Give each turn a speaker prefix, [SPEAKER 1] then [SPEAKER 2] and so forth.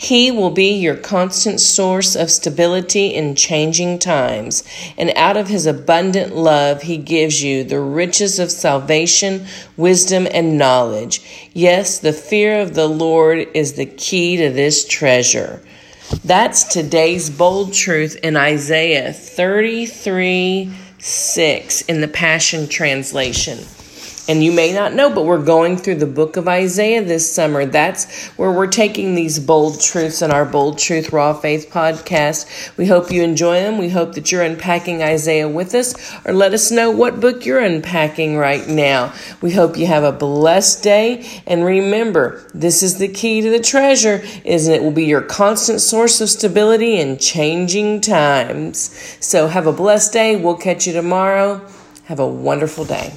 [SPEAKER 1] He will be your constant source of stability in changing times, and out of his abundant love, he gives you the riches of salvation, wisdom, and knowledge. Yes, the fear of the Lord is the key to this treasure. That's today's bold truth in Isaiah 33 6 in the Passion Translation. And you may not know, but we're going through the book of Isaiah this summer. That's where we're taking these bold truths in our Bold Truth Raw Faith podcast. We hope you enjoy them. We hope that you're unpacking Isaiah with us, or let us know what book you're unpacking right now. We hope you have a blessed day. And remember, this is the key to the treasure, is it will be your constant source of stability in changing times. So have a blessed day. We'll catch you tomorrow. Have a wonderful day.